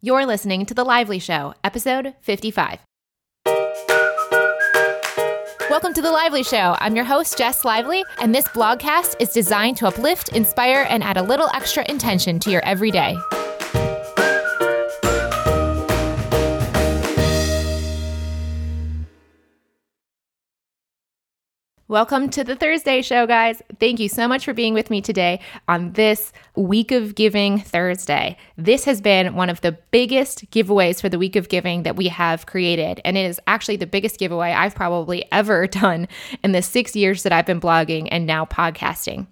You're listening to The Lively Show, episode 55. Welcome to The Lively Show. I'm your host, Jess Lively, and this blogcast is designed to uplift, inspire, and add a little extra intention to your everyday. Welcome to the Thursday show, guys. Thank you so much for being with me today on this Week of Giving Thursday. This has been one of the biggest giveaways for the Week of Giving that we have created. And it is actually the biggest giveaway I've probably ever done in the six years that I've been blogging and now podcasting.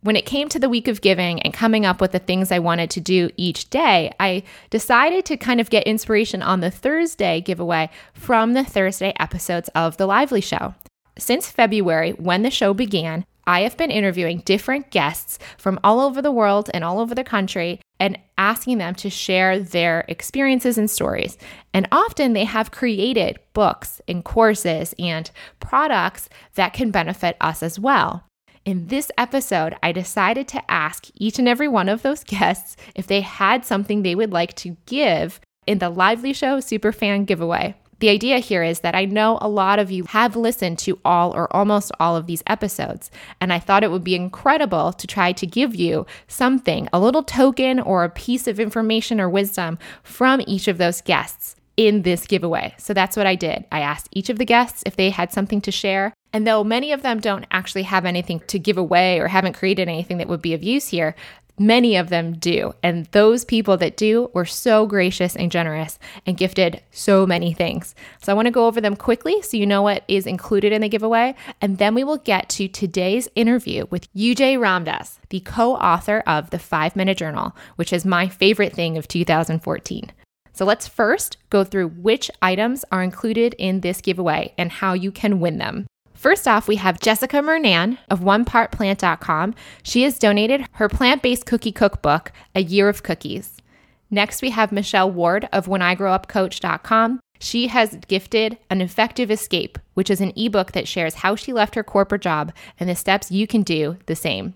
When it came to the week of giving and coming up with the things I wanted to do each day, I decided to kind of get inspiration on the Thursday giveaway from the Thursday episodes of The Lively Show. Since February, when the show began, I have been interviewing different guests from all over the world and all over the country and asking them to share their experiences and stories. And often they have created books and courses and products that can benefit us as well. In this episode, I decided to ask each and every one of those guests if they had something they would like to give in the Lively Show Superfan giveaway. The idea here is that I know a lot of you have listened to all or almost all of these episodes, and I thought it would be incredible to try to give you something, a little token or a piece of information or wisdom from each of those guests in this giveaway. So that's what I did. I asked each of the guests if they had something to share. And though many of them don't actually have anything to give away or haven't created anything that would be of use here, Many of them do. And those people that do were so gracious and generous and gifted so many things. So I want to go over them quickly so you know what is included in the giveaway. And then we will get to today's interview with UJ Ramdas, the co author of The Five Minute Journal, which is my favorite thing of 2014. So let's first go through which items are included in this giveaway and how you can win them. First off, we have Jessica Murnane of OnePartPlant.com. She has donated her plant based cookie cookbook, A Year of Cookies. Next, we have Michelle Ward of WhenIGrowUpCoach.com. She has gifted An Effective Escape, which is an ebook that shares how she left her corporate job and the steps you can do the same.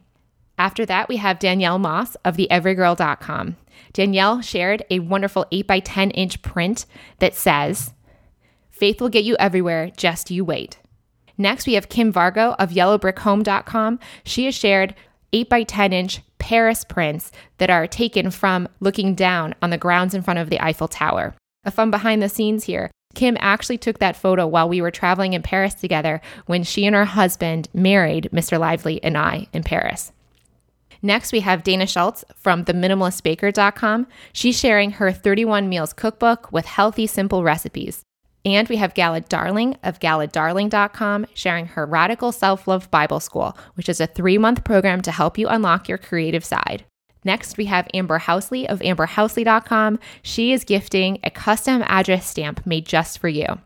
After that, we have Danielle Moss of TheEveryGirl.com. Danielle shared a wonderful 8 by 10 inch print that says, Faith will get you everywhere, just you wait. Next, we have Kim Vargo of yellowbrickhome.com. She has shared 8 by 10 inch Paris prints that are taken from looking down on the grounds in front of the Eiffel Tower. A fun behind the scenes here. Kim actually took that photo while we were traveling in Paris together when she and her husband married Mr. Lively and I in Paris. Next, we have Dana Shultz from theminimalistbaker.com. She's sharing her 31 meals cookbook with healthy, simple recipes. And we have Gala Darling of galadarling.com sharing her Radical Self Love Bible School, which is a three month program to help you unlock your creative side. Next, we have Amber Housley of amberhousley.com. She is gifting a custom address stamp made just for you.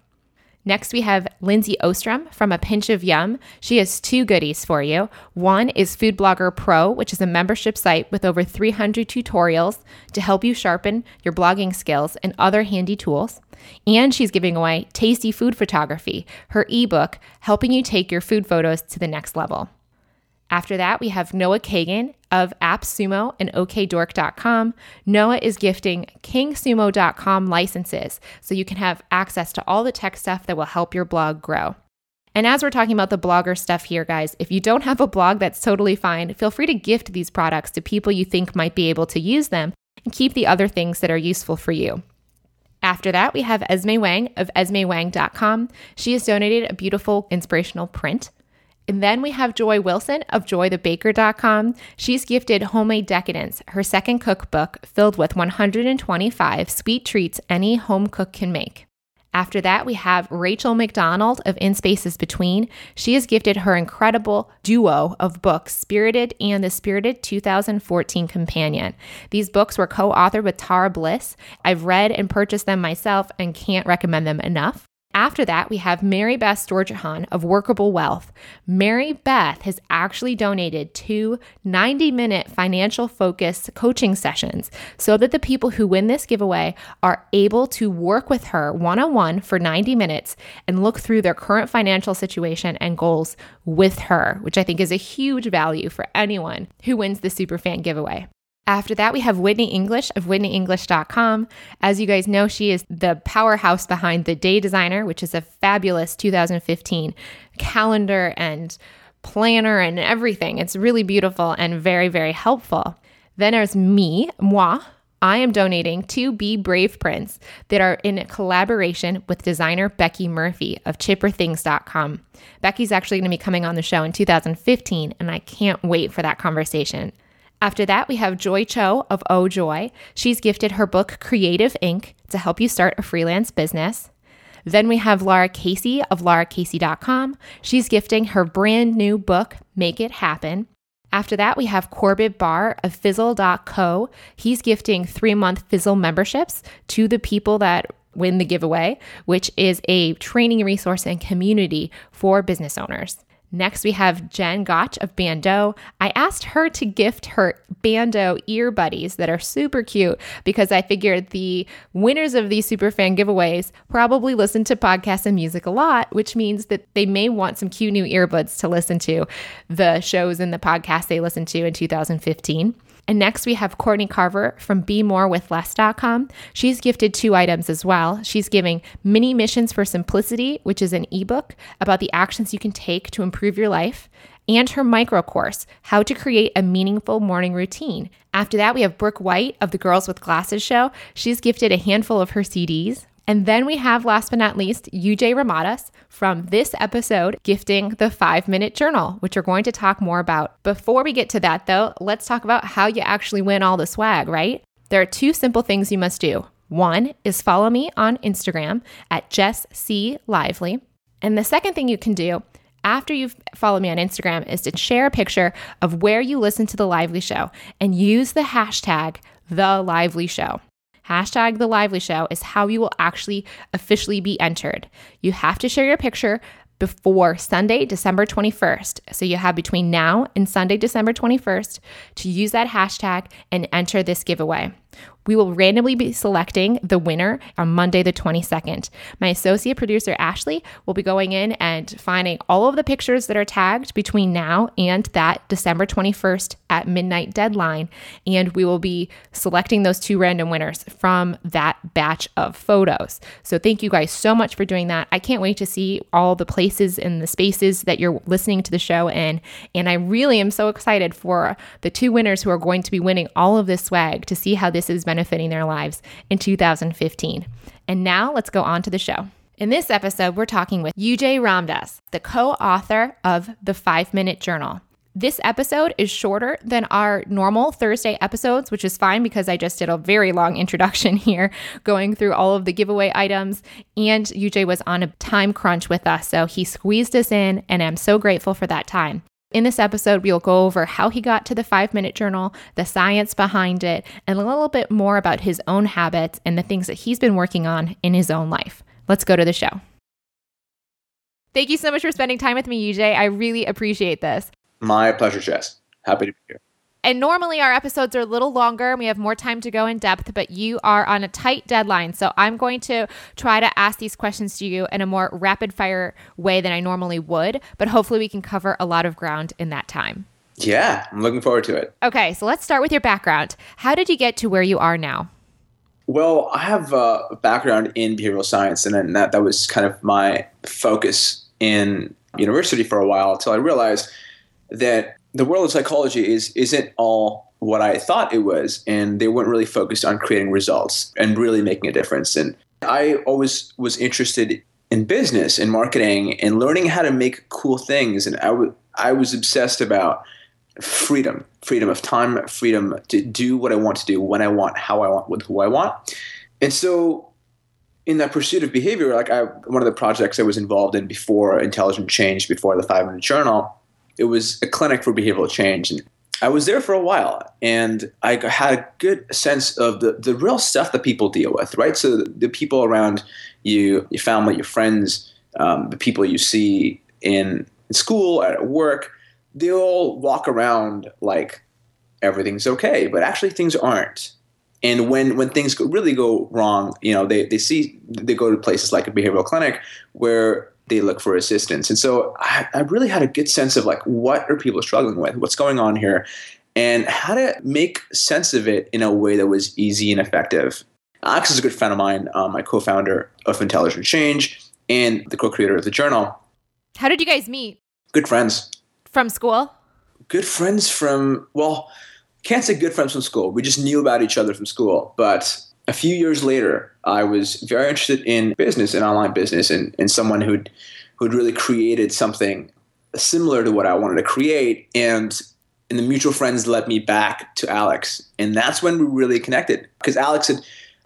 Next, we have Lindsay Ostrom from A Pinch of Yum. She has two goodies for you. One is Food Blogger Pro, which is a membership site with over 300 tutorials to help you sharpen your blogging skills and other handy tools. And she's giving away Tasty Food Photography, her ebook helping you take your food photos to the next level. After that, we have Noah Kagan of AppSumo and OKDork.com. Noah is gifting KingSumo.com licenses so you can have access to all the tech stuff that will help your blog grow. And as we're talking about the blogger stuff here, guys, if you don't have a blog, that's totally fine. Feel free to gift these products to people you think might be able to use them and keep the other things that are useful for you. After that, we have Esme Wang of EsmeWang.com. She has donated a beautiful inspirational print and then we have Joy Wilson of joythebaker.com. She's gifted Homemade Decadence, her second cookbook filled with 125 sweet treats any home cook can make. After that, we have Rachel MacDonald of In Spaces Between. She has gifted her incredible duo of books, Spirited and the Spirited 2014 Companion. These books were co authored with Tara Bliss. I've read and purchased them myself and can't recommend them enough. After that, we have Mary Beth Storjohann of Workable Wealth. Mary Beth has actually donated two 90 minute financial focus coaching sessions so that the people who win this giveaway are able to work with her one on one for 90 minutes and look through their current financial situation and goals with her, which I think is a huge value for anyone who wins the Superfan giveaway. After that, we have Whitney English of WhitneyEnglish.com. As you guys know, she is the powerhouse behind The Day Designer, which is a fabulous 2015 calendar and planner and everything. It's really beautiful and very, very helpful. Then there's me, moi. I am donating two Be Brave prints that are in collaboration with designer Becky Murphy of chipperthings.com. Becky's actually going to be coming on the show in 2015, and I can't wait for that conversation. After that, we have Joy Cho of Oh Joy. She's gifted her book Creative Inc. to help you start a freelance business. Then we have Lara Casey of laracasey.com. She's gifting her brand new book, Make It Happen. After that, we have Corbett Barr of Fizzle.co. He's gifting three month Fizzle memberships to the people that win the giveaway, which is a training resource and community for business owners. Next, we have Jen Gotch of Bando. I asked her to gift her Bando ear buddies that are super cute because I figured the winners of these super fan giveaways probably listen to podcasts and music a lot, which means that they may want some cute new earbuds to listen to the shows and the podcasts they listened to in 2015. And next we have Courtney Carver from Be More with BeMoreWithLess.com. She's gifted two items as well. She's giving Mini Missions for Simplicity, which is an ebook about the actions you can take to improve your life, and her micro course, How to Create a Meaningful Morning Routine. After that, we have Brooke White of the Girls with Glasses show. She's gifted a handful of her CDs. And then we have, last but not least, UJ Ramdas from this episode gifting the five minute journal, which we're going to talk more about. Before we get to that, though, let's talk about how you actually win all the swag, right? There are two simple things you must do. One is follow me on Instagram at Jess C. Lively. And the second thing you can do after you've followed me on Instagram is to share a picture of where you listen to the Lively Show and use the hashtag the Lively Show. Hashtag The Lively Show is how you will actually officially be entered. You have to share your picture before Sunday, December 21st. So you have between now and Sunday, December 21st to use that hashtag and enter this giveaway. We will randomly be selecting the winner on Monday, the 22nd. My associate producer, Ashley, will be going in and finding all of the pictures that are tagged between now and that December 21st at midnight deadline. And we will be selecting those two random winners from that batch of photos. So thank you guys so much for doing that. I can't wait to see all the places and the spaces that you're listening to the show in. And I really am so excited for the two winners who are going to be winning all of this swag to see how this benefiting their lives in 2015. And now let's go on to the show. In this episode, we're talking with UJ Ramdas, the co author of The Five Minute Journal. This episode is shorter than our normal Thursday episodes, which is fine because I just did a very long introduction here going through all of the giveaway items. And UJ was on a time crunch with us, so he squeezed us in, and I'm so grateful for that time. In this episode, we'll go over how he got to the five minute journal, the science behind it, and a little bit more about his own habits and the things that he's been working on in his own life. Let's go to the show. Thank you so much for spending time with me, UJ. I really appreciate this. My pleasure, Jess. Happy to be here. And normally our episodes are a little longer and we have more time to go in depth, but you are on a tight deadline. So I'm going to try to ask these questions to you in a more rapid fire way than I normally would, but hopefully we can cover a lot of ground in that time. Yeah, I'm looking forward to it. Okay, so let's start with your background. How did you get to where you are now? Well, I have a background in behavioral science, and that, that was kind of my focus in university for a while until I realized that the world of psychology is isn't all what I thought it was, and they weren't really focused on creating results and really making a difference. And I always was interested in business and marketing and learning how to make cool things, and I, w- I was obsessed about freedom, freedom of time, freedom to do what I want to do when I want, how I want, with who I want. And so in that pursuit of behavior, like I, one of the projects I was involved in before Intelligent Change, before the Five Minute Journal, it was a clinic for behavioral change. And I was there for a while and I had a good sense of the, the real stuff that people deal with, right? So the, the people around you, your family, your friends, um, the people you see in, in school, at work, they all walk around like everything's okay, but actually things aren't. And when, when things really go wrong, you know, they, they see, they go to places like a behavioral clinic where they look for assistance. And so I, I, really had a good sense of like what are people struggling with, what's going on here, and how to make sense of it in a way that was easy and effective. Alex is a good friend of mine, um, my co founder of Intelligent Change and the co creator of the journal. How did you guys meet? Good friends. From school? Good friends from, well, can't say good friends from school. We just knew about each other from school. But a few years later, I was very interested in business and online business and, and someone who'd, who'd really created something similar to what I wanted to create. And and the mutual friends led me back to Alex. And that's when we really connected because Alex had,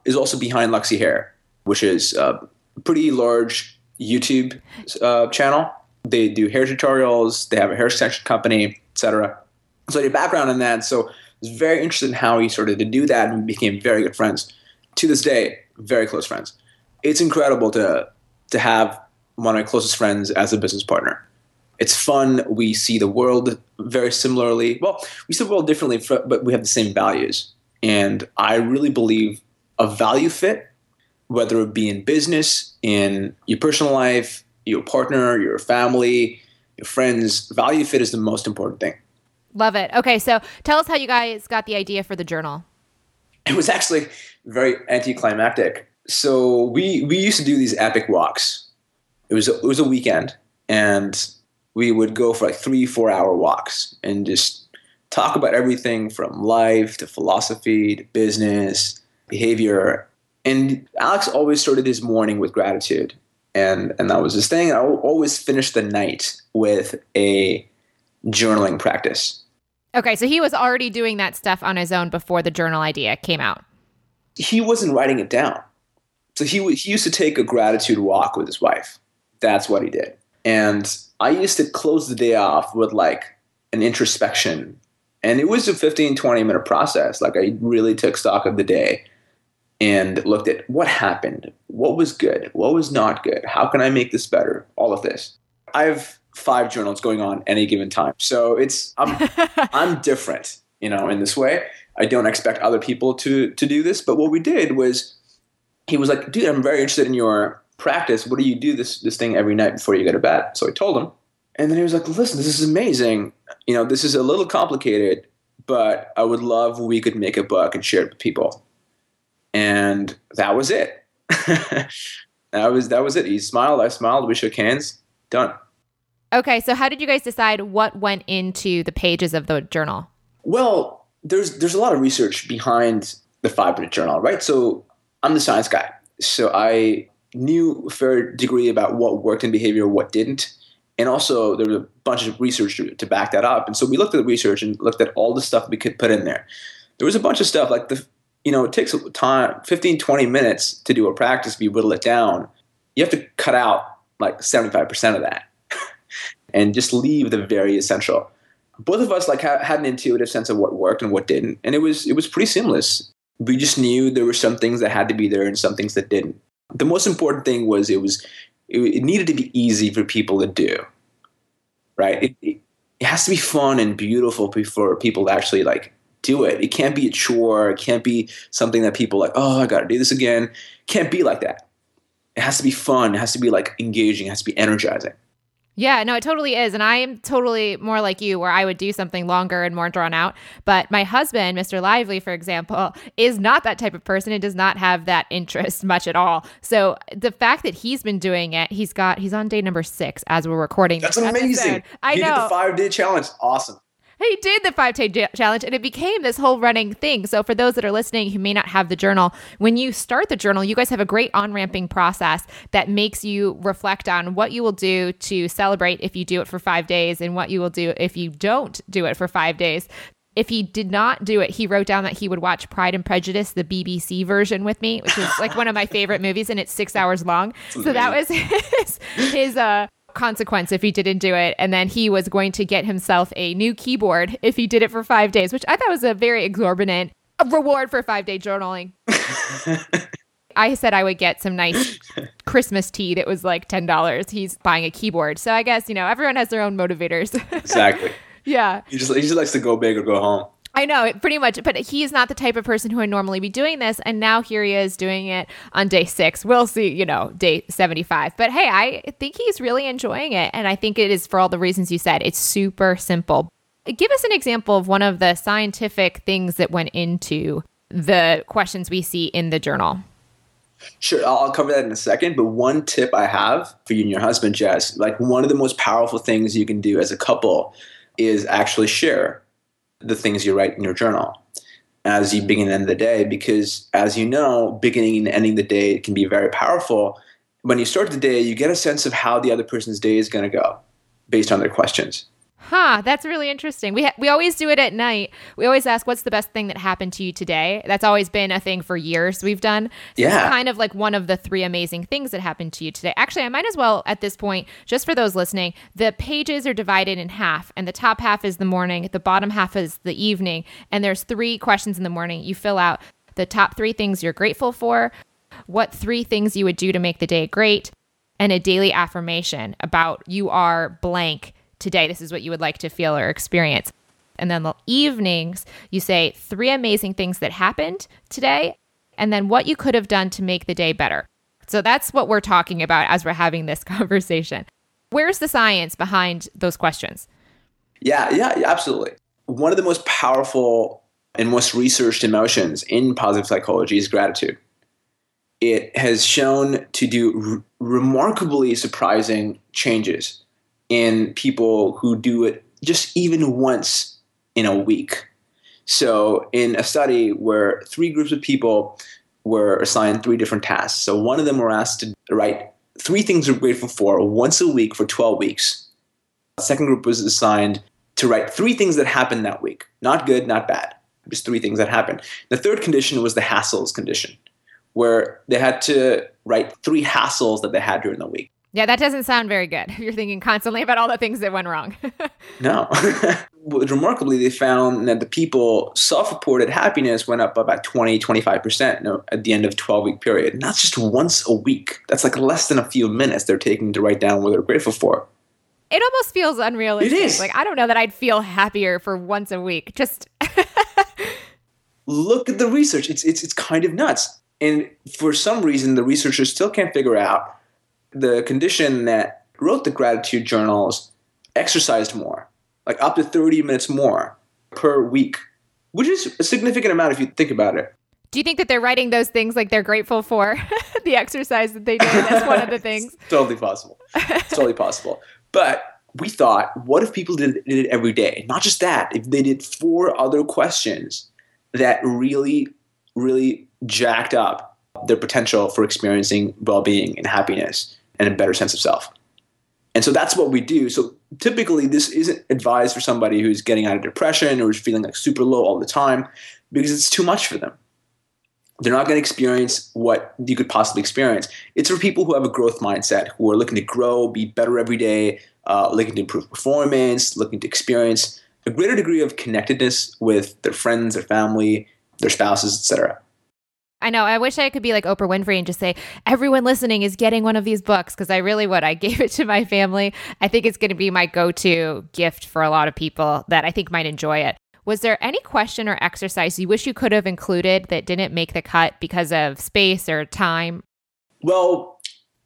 is also behind Luxy Hair, which is a pretty large YouTube uh, channel. They do hair tutorials, they have a hair extension company, etc. So I had background in that. So I was very interested in how he started to do that and became very good friends. To this day, very close friends. It's incredible to to have one of my closest friends as a business partner it's fun. We see the world very similarly. Well, we see the world differently, but we have the same values. And I really believe a value fit, whether it be in business, in your personal life, your partner, your family, your friends, value fit is the most important thing. Love it. Okay, so tell us how you guys got the idea for the journal. It was actually very anticlimactic. So we we used to do these epic walks. It was a, it was a weekend, and we would go for like three, four hour walks and just talk about everything from life to philosophy to business, behavior. And Alex always started his morning with gratitude. And, and that was his thing. I always finished the night with a journaling practice. Okay, so he was already doing that stuff on his own before the journal idea came out. He wasn't writing it down. So he, he used to take a gratitude walk with his wife. That's what he did. And I used to close the day off with like an introspection. And it was a 15, 20 minute process. Like I really took stock of the day and looked at what happened, what was good, what was not good, how can I make this better, all of this. I have five journals going on any given time. So it's I'm I'm different, you know, in this way. I don't expect other people to to do this, but what we did was he was like, "Dude, I'm very interested in your practice, what do you do this this thing every night before you go to bed? So I told him. And then he was like, listen, this is amazing. You know, this is a little complicated, but I would love we could make a book and share it with people. And that was it. that was that was it. He smiled, I smiled, we shook hands, done. Okay, so how did you guys decide what went into the pages of the journal? Well, there's there's a lot of research behind the five minute journal, right? So I'm the science guy. So I knew a fair degree about what worked in behavior, what didn't. And also, there was a bunch of research to, to back that up. And so we looked at the research and looked at all the stuff we could put in there. There was a bunch of stuff like the, you know, it takes time, 15, 20 minutes to do a practice. If you whittle it down, you have to cut out like 75% of that and just leave the very essential. Both of us like ha- had an intuitive sense of what worked and what didn't. And it was, it was pretty seamless. We just knew there were some things that had to be there and some things that didn't. The most important thing was it was it, it needed to be easy for people to do right? It, it, it has to be fun and beautiful for people to actually like do it. It can't be a chore. It can't be something that people like oh i gotta do this again. Can't be like that. It has to be fun. It has to be like engaging. It has to be energizing yeah, no, it totally is. And I am totally more like you, where I would do something longer and more drawn out. But my husband, Mr. Lively, for example, is not that type of person and does not have that interest much at all. So the fact that he's been doing it, he's got, he's on day number six as we're recording. That's amazing. Episode. I he know. the five day challenge. Awesome he did the 5 day challenge and it became this whole running thing. So for those that are listening who may not have the journal, when you start the journal, you guys have a great on-ramping process that makes you reflect on what you will do to celebrate if you do it for 5 days and what you will do if you don't do it for 5 days if he did not do it, he wrote down that he would watch Pride and Prejudice, the BBC version, with me, which is like one of my favorite movies, and it's six hours long. So that was his his uh, consequence if he didn't do it. And then he was going to get himself a new keyboard if he did it for five days, which I thought was a very exorbitant reward for five day journaling. I said I would get some nice Christmas tea that was like $10. He's buying a keyboard. So I guess, you know, everyone has their own motivators. exactly. Yeah. He just, he just likes to go big or go home. I know, pretty much. But he is not the type of person who would normally be doing this. And now here he is doing it on day six. We'll see, you know, day 75. But hey, I think he's really enjoying it. And I think it is for all the reasons you said. It's super simple. give us an example of one of the scientific things that went into the questions we see in the journal. Sure, I'll cover that in a second. But one tip I have for you and your husband, Jess, like one of the most powerful things you can do as a couple is actually share the things you write in your journal as you begin and end the day. Because as you know, beginning and ending the day can be very powerful. When you start the day, you get a sense of how the other person's day is going to go based on their questions. Huh, that's really interesting. We ha- we always do it at night. We always ask what's the best thing that happened to you today. That's always been a thing for years we've done. So yeah. kind of like one of the three amazing things that happened to you today. Actually, I might as well at this point, just for those listening, the pages are divided in half and the top half is the morning, the bottom half is the evening, and there's three questions in the morning. You fill out the top 3 things you're grateful for, what three things you would do to make the day great, and a daily affirmation about you are blank today. This is what you would like to feel or experience. And then the evenings, you say three amazing things that happened today, and then what you could have done to make the day better. So that's what we're talking about as we're having this conversation. Where's the science behind those questions? Yeah, yeah, absolutely. One of the most powerful and most researched emotions in positive psychology is gratitude. It has shown to do remarkably surprising changes in people who do it just even once in a week. So, in a study where three groups of people were assigned three different tasks, so one of them were asked to write three things they're grateful for once a week for 12 weeks. The second group was assigned to write three things that happened that week not good, not bad, just three things that happened. The third condition was the hassles condition, where they had to write three hassles that they had during the week. Yeah, that doesn't sound very good. You're thinking constantly about all the things that went wrong. no. Remarkably, they found that the people self reported happiness went up about 20, 25% at the end of 12 week period. And that's just once a week. That's like less than a few minutes they're taking to write down what they're grateful for. It almost feels unrealistic. It is. Like, I don't know that I'd feel happier for once a week. Just look at the research. It's, it's, it's kind of nuts. And for some reason, the researchers still can't figure out the condition that wrote the gratitude journals exercised more, like up to 30 minutes more per week, which is a significant amount if you think about it. Do you think that they're writing those things like they're grateful for the exercise that they did? That's one of the things. totally possible. totally possible. But we thought, what if people did, did it every day? Not just that, if they did four other questions that really, really jacked up their potential for experiencing well being and happiness and a better sense of self. And so that's what we do. So typically, this isn't advised for somebody who's getting out of depression or is feeling like super low all the time because it's too much for them. They're not going to experience what you could possibly experience. It's for people who have a growth mindset, who are looking to grow, be better every day, uh, looking to improve performance, looking to experience a greater degree of connectedness with their friends, their family, their spouses, etc. I know. I wish I could be like Oprah Winfrey and just say, everyone listening is getting one of these books because I really would. I gave it to my family. I think it's going to be my go to gift for a lot of people that I think might enjoy it. Was there any question or exercise you wish you could have included that didn't make the cut because of space or time? Well,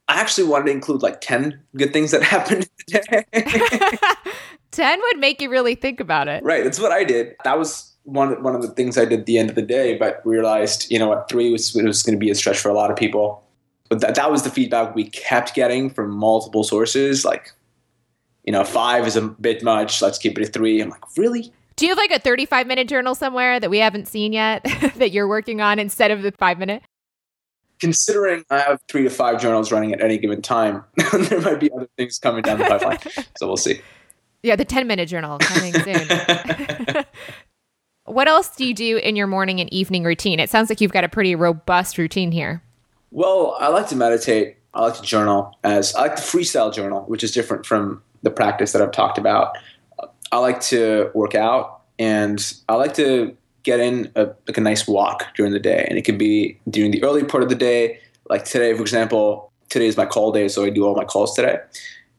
I actually wanted to include like 10 good things that happened today. 10 would make you really think about it. Right. That's what I did. That was one one of the things I did at the end of the day, but realized you know what three was was going to be a stretch for a lot of people. But that that was the feedback we kept getting from multiple sources. Like, you know, five is a bit much. Let's keep it at three. I'm like, really? Do you have like a 35 minute journal somewhere that we haven't seen yet that you're working on instead of the five minute? Considering I have three to five journals running at any given time, there might be other things coming down the pipeline. so we'll see. Yeah, the 10 minute journal coming soon. What else do you do in your morning and evening routine? It sounds like you've got a pretty robust routine here. Well, I like to meditate. I like to journal as I like to freestyle journal, which is different from the practice that I've talked about. I like to work out and I like to get in a, like a nice walk during the day. And it could be during the early part of the day, like today, for example, today is my call day, so I do all my calls today.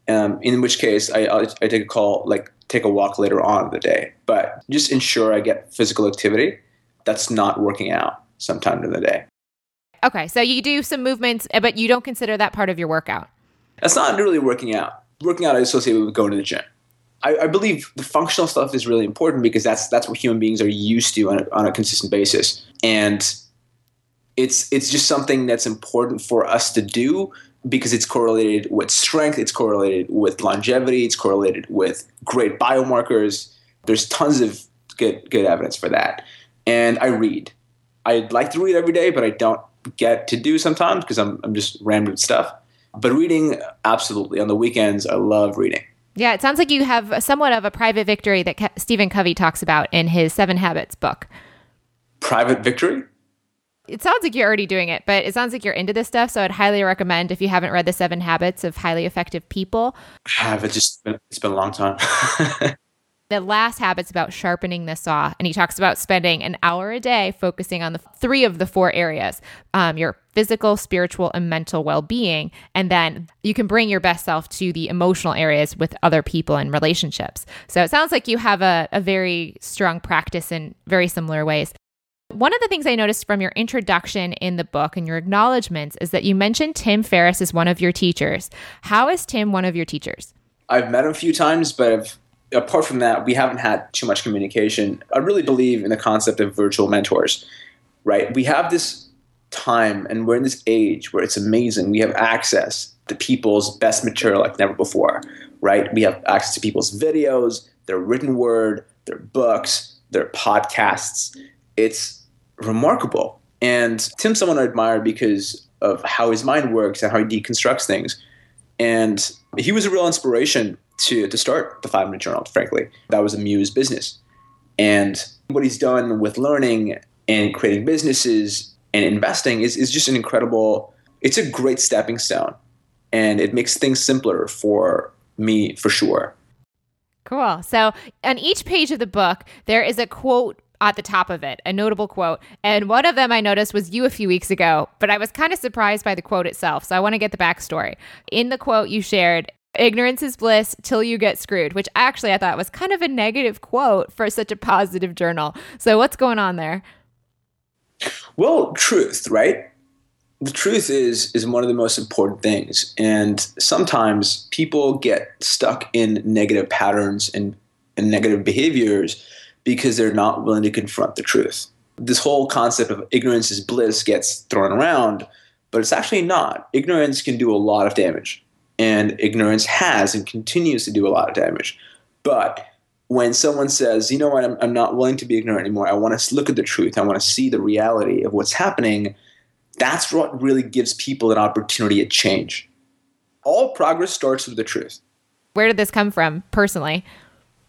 Um, in which case, I, I, I take a call like take a walk later on in the day. But just ensure I get physical activity that's not working out sometime in the day. Okay, so you do some movements, eh, but you don't consider that part of your workout. That's not really working out. Working out is associated with going to the gym. I, I, believe the functional stuff is really important because that's that's what human beings are used to on a, on a consistent basis, and it's it's just something that's important for us to do because it's correlated with strength, it's correlated with longevity, it's correlated with great biomarkers. There's tons of good good evidence for that. And I read. I'd like to read every day, but I don't get to do sometimes because I'm I'm just random stuff. But reading, absolutely. On the weekends, I love reading. Yeah, it sounds like you have somewhat of a private victory that Stephen Covey talks about in his Seven Habits book. Private victory? It sounds like you're already doing it, but it sounds like you're into this stuff. So I'd highly recommend if you haven't read the Seven Habits of Highly Effective People. I have. It just it's been a long time. the last habit's about sharpening the saw, and he talks about spending an hour a day focusing on the three of the four areas: um, your physical, spiritual, and mental well-being, and then you can bring your best self to the emotional areas with other people and relationships. So it sounds like you have a, a very strong practice in very similar ways. One of the things I noticed from your introduction in the book and your acknowledgments is that you mentioned Tim Ferriss as one of your teachers. How is Tim one of your teachers? I've met him a few times, but I've, apart from that, we haven't had too much communication. I really believe in the concept of virtual mentors, right? We have this time and we're in this age where it's amazing. We have access to people's best material like never before, right? We have access to people's videos, their written word, their books, their podcasts it's remarkable. And Tim's someone I admire because of how his mind works and how he deconstructs things. And he was a real inspiration to, to start the five minute journal, frankly. That was a muse business. And what he's done with learning and creating businesses and investing is, is just an incredible, it's a great stepping stone. And it makes things simpler for me for sure. Cool. So on each page of the book, there is a quote at the top of it, a notable quote. And one of them I noticed was you a few weeks ago, but I was kind of surprised by the quote itself. So I want to get the backstory. In the quote you shared, ignorance is bliss till you get screwed, which actually I thought was kind of a negative quote for such a positive journal. So what's going on there? Well, truth, right? The truth is is one of the most important things. And sometimes people get stuck in negative patterns and, and negative behaviors because they're not willing to confront the truth. This whole concept of ignorance is bliss gets thrown around, but it's actually not. Ignorance can do a lot of damage, and ignorance has and continues to do a lot of damage. But when someone says, you know what, I'm, I'm not willing to be ignorant anymore, I want to look at the truth, I want to see the reality of what's happening, that's what really gives people an opportunity at change. All progress starts with the truth. Where did this come from personally?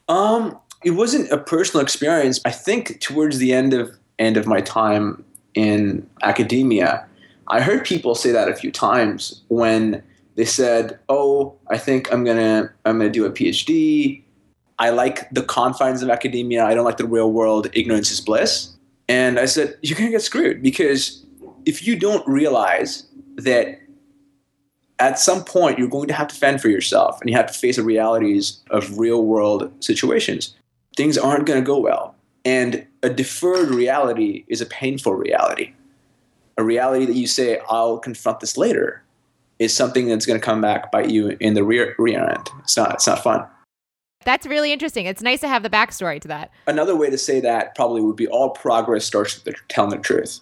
Um, it wasn't a personal experience. I think towards the end of end of my time in academia, I heard people say that a few times when they said, "Oh, I think I'm gonna I'm gonna do a PhD. I like the confines of academia. I don't like the real world. Ignorance is bliss." And I said, "You're gonna get screwed because if you don't realize that." At some point, you're going to have to fend for yourself and you have to face the realities of real world situations things aren't going to go well. And a deferred reality is a painful reality. A reality that you say, I'll confront this later, is something that's going to come back bite you in the rear, rear end. It's not, it's not fun. That's really interesting. It's nice to have the backstory to that. Another way to say that probably would be all progress starts with telling the truth.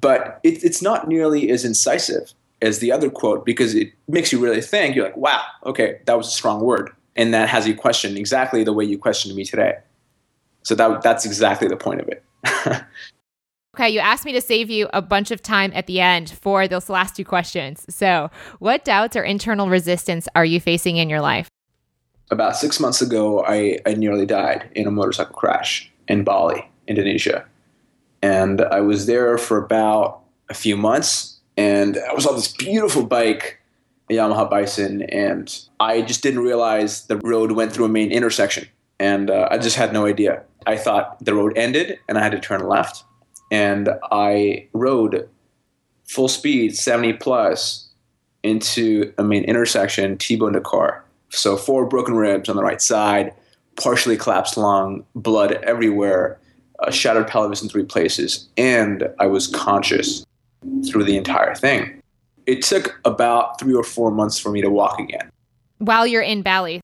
But it, it's not nearly as incisive as the other quote because it makes you really think. You're like, wow, okay, that was a strong word. And that has you question exactly the way you questioned me today. So that that's exactly the point of it. okay, you asked me to save you a bunch of time at the end for those last two questions. So, what doubts or internal resistance are you facing in your life? About six months ago, I, I nearly died in a motorcycle crash in Bali, Indonesia. And I was there for about a few months, and I was on this beautiful bike, a Yamaha Byson, and I just didn't realize the road went through a main intersection. And uh, I just had no idea. I thought the road ended and I had to turn left. And I rode full speed, 70 plus, into a main intersection, T-boned a car. So four broken ribs on the right side, partially collapsed lung, blood everywhere, a shattered pelvis in three places, and I was conscious through the entire thing. It took about three or four months for me to walk again. While you're in Bali?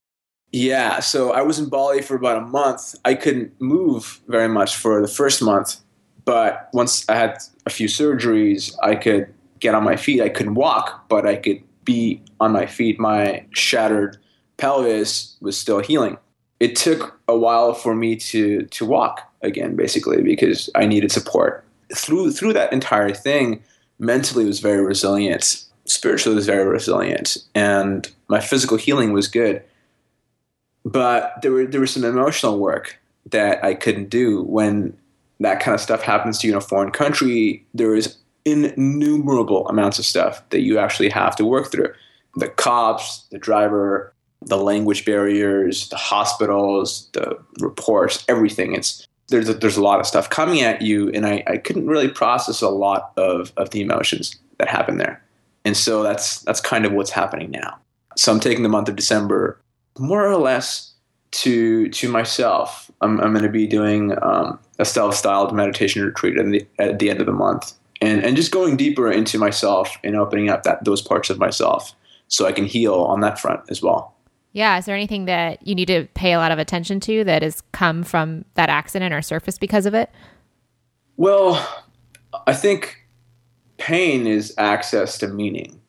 Yeah, so I was in Bali for about a month. I couldn't move very much for the first month, but once I had a few surgeries, I could get on my feet. I couldn't walk, but I could be on my feet. My shattered pelvis was still healing. It took a while for me to to walk again, basically, because I needed support. Through through that entire thing, mentally was very resilient. Spiritually was very resilient, and my physical healing was good. But there were there was some emotional work that I couldn't do when that kind of stuff happens to you in a foreign country. There is innumerable amounts of stuff that you actually have to work through. The cops, the driver, the language barriers, the hospitals, the reports, everything. It's there's a, there's a lot of stuff coming at you, and I, I couldn't really process a lot of, of the emotions that happened there. And so that's that's kind of what's happening now. So I'm taking the month of December more or less to to myself. I'm, I'm going to be doing um, a self-styled meditation retreat at the, at the end of the month, and and just going deeper into myself and opening up that those parts of myself so I can heal on that front as well. Yeah. Is there anything that you need to pay a lot of attention to that has come from that accident or surfaced because of it? Well, I think pain is access to meaning.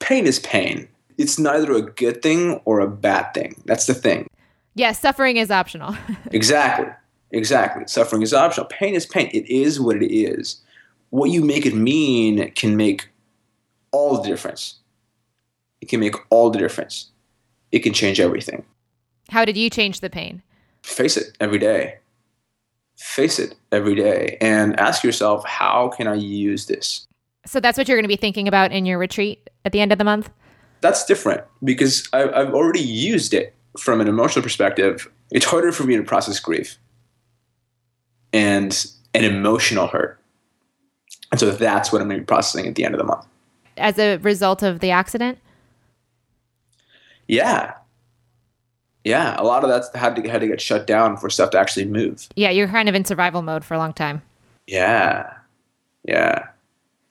Pain is pain. It's neither a good thing or a bad thing. That's the thing. Yeah, suffering is optional. exactly. Exactly. Suffering is optional. Pain is pain. It is what it is. What you make it mean can make all the difference. It can make all the difference. It can change everything. How did you change the pain? Face it every day. Face it every day and ask yourself, how can I use this? So that's what you're going to be thinking about in your retreat at the end of the month? That's different because I've, I've already used it from an emotional perspective. It's harder for me to process grief and an emotional hurt. And so that's what I'm going to be processing at the end of the month. As a result of the accident? Yeah. Yeah, a lot of that had to had to get shut down for stuff to actually move. Yeah, you're kind of in survival mode for a long time. Yeah. Yeah.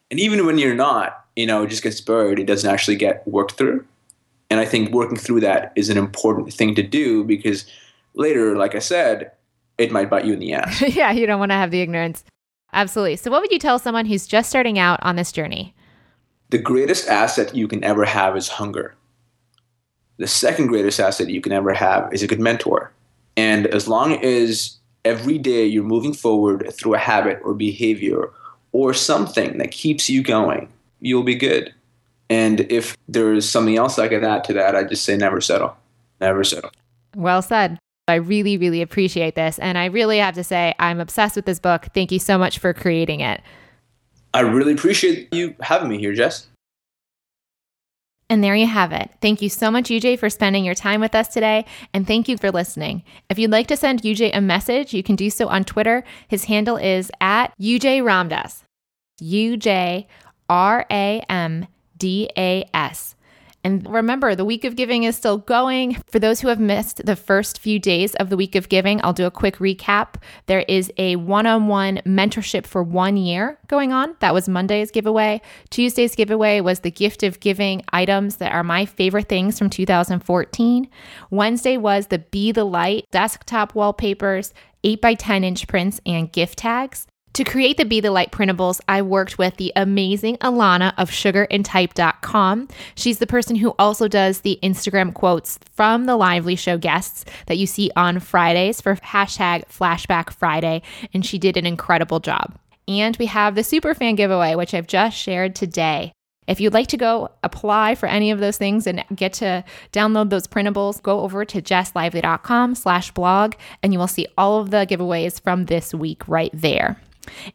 And even when you're not, you know, it just gets buried, it doesn't actually get worked through. And I think working through that is an important thing to do because later, like I said, it might bite you in the ass. yeah, you don't want to have the ignorance. Absolutely. So, what would you tell someone who's just starting out on this journey? The greatest asset you can ever have is hunger. The second greatest asset you can ever have is a good mentor. And as long as every day you're moving forward through a habit or behavior or something that keeps you going, you'll be good. And if there's something else I can add to that, I just say never settle. Never settle. Well said. I really, really appreciate this. And I really have to say, I'm obsessed with this book. Thank you so much for creating it. I really appreciate you having me here, Jess. And there you have it. Thank you so much, UJ, for spending your time with us today. And thank you for listening. If you'd like to send UJ a message, you can do so on Twitter. His handle is at UJ Ramdas. U J R A M D A S. And remember, the week of giving is still going. For those who have missed the first few days of the week of giving, I'll do a quick recap. There is a one on one mentorship for one year going on. That was Monday's giveaway. Tuesday's giveaway was the gift of giving items that are my favorite things from 2014. Wednesday was the Be the Light desktop wallpapers, 8 by 10 inch prints, and gift tags. To create the Be the Light printables, I worked with the amazing Alana of sugarandtype.com. She's the person who also does the Instagram quotes from the Lively Show guests that you see on Fridays for hashtag Flashback Friday, and she did an incredible job. And we have the Superfan giveaway, which I've just shared today. If you'd like to go apply for any of those things and get to download those printables, go over to jesslively.com slash blog and you will see all of the giveaways from this week right there.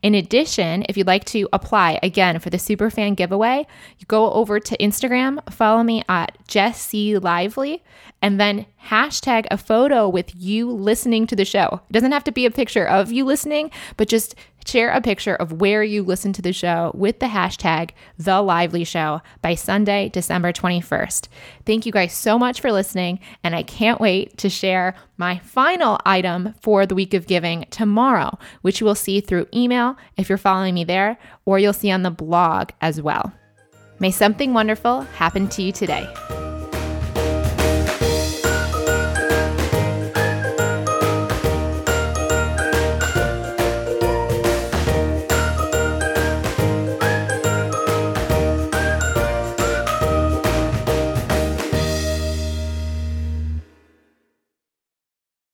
In addition, if you'd like to apply again for the Superfan giveaway, go over to Instagram, follow me at Jess C. Lively, and then hashtag a photo with you listening to the show. It doesn't have to be a picture of you listening, but just share a picture of where you listen to the show with the hashtag The Lively Show by Sunday, December 21st. Thank you guys so much for listening, and I can't wait to share my final item for the week of giving tomorrow, which you will see through email if you're following me there, or you'll see on the blog as well. May something wonderful happen to you today.